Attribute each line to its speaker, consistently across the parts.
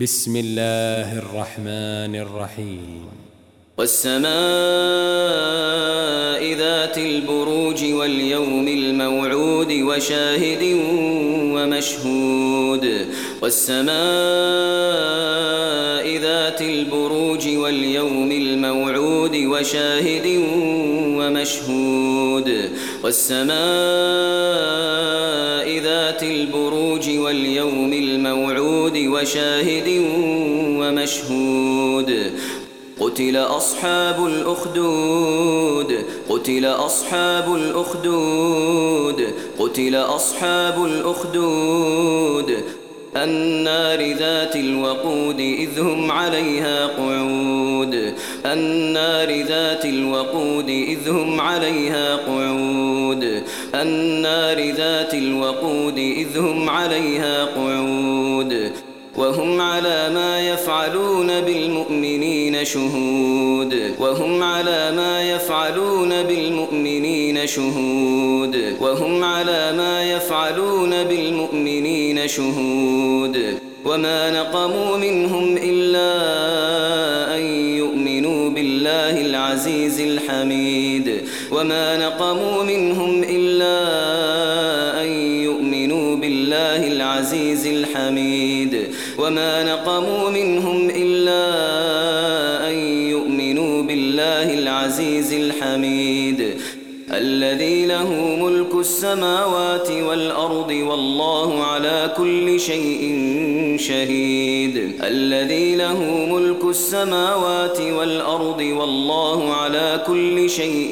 Speaker 1: بسم الله الرحمن الرحيم
Speaker 2: والسماء ذات البروج واليوم الموعود وشاهد ومشهود والسماء ذات البروج واليوم الموعود وشاهد ومشهود والسماء ذات البروج واليوم الموعود والموجود وشاهد ومشهود قتل أصحاب الأخدود قتل أصحاب الأخدود قتل أصحاب الأخدود النار ذات الوقود إذ هم عليها قعود النار ذات الوقود إذ هم عليها قعود النار ذات الوقود إذ هم عليها قعود وهم على ما يفعلون بالمؤمنين شهود وهم على ما يفعلون بالمؤمنين شهود وهم على ما يفعلون بالمؤمنين شهود وما نقموا منهم إلا أن يؤمنوا بالله العزيز الحميد وما نقموا منهم إلا أن يؤمنوا بالله العزيز الحميد وما نقموا منهم إلا أن يؤمنوا بالله العزيز الحميد الذي له السماوات والأرض والله على كل شيء شهيد الذي له ملك السماوات والأرض والله على كل شيء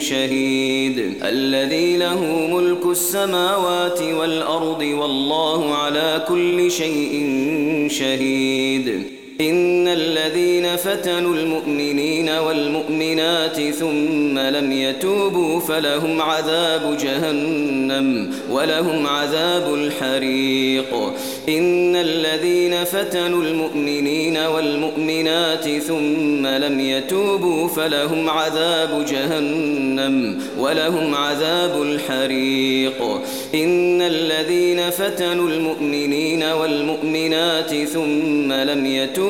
Speaker 2: شهيد الذي له ملك السماوات والأرض والله على كل شيء شهيد إن الذين فتنوا المؤمنين والمؤمنات ثم لم يتوبوا فلهم عذاب جهنم ولهم عذاب الحريق إن الذين فتنوا المؤمنين والمؤمنات ثم لم يتوبوا فلهم عذاب جهنم ولهم عذاب الحريق إن الذين فتنوا المؤمنين والمؤمنات ثم لم يتوبوا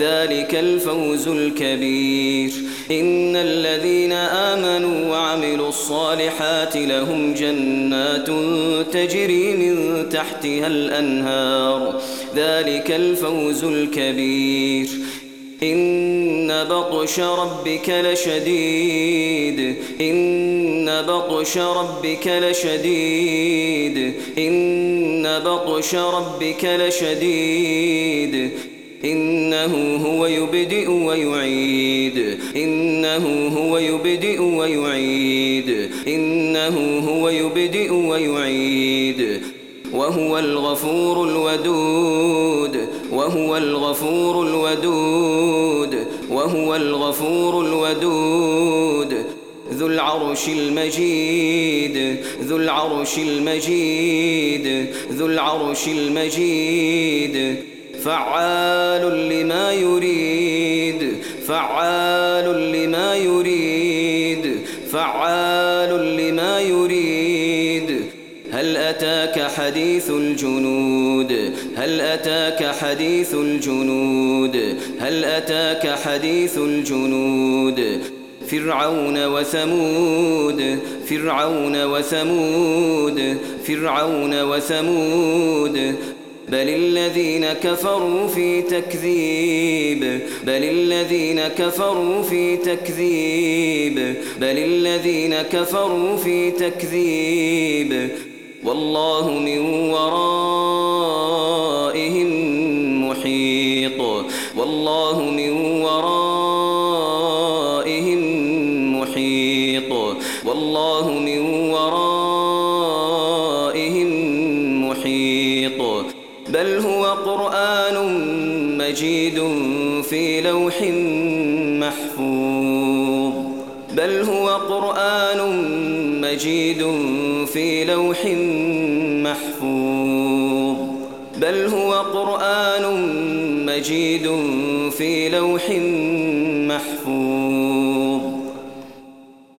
Speaker 2: ذلك الفوز الكبير إن الذين آمنوا وعملوا الصالحات لهم جنات تجري من تحتها الأنهار ذلك الفوز الكبير إن بطش ربك لشديد إن بطش ربك لشديد إن بطش ربك لشديد إنه هو يبدئ ويعيد إنه هو يبدئ ويعيد إنه هو يبدئ ويعيد وهو الغفور الودود وهو الغفور الودود وهو الغفور الودود ذو العرش المجيد ذو العرش المجيد ذو العرش المجيد فعال لما يريد فعال لما يريد فعال لما يريد هل أتاك حديث الجنود هل أتاك حديث الجنود هل أتاك حديث الجنود فرعون وثمود فرعون وثمود فرعون وثمود بل الذين كفروا في تكذيب بل الذين كفروا في تكذيب بل الذين كفروا في تكذيب والله من ورائهم محيط والله من ورائهم محيط والله من ورائهم بل هو قرآن مجيد في لوح محفوظ بل هو قرآن مجيد في لوح محفوظ بل هو قرآن مجيد في لوح محفوظ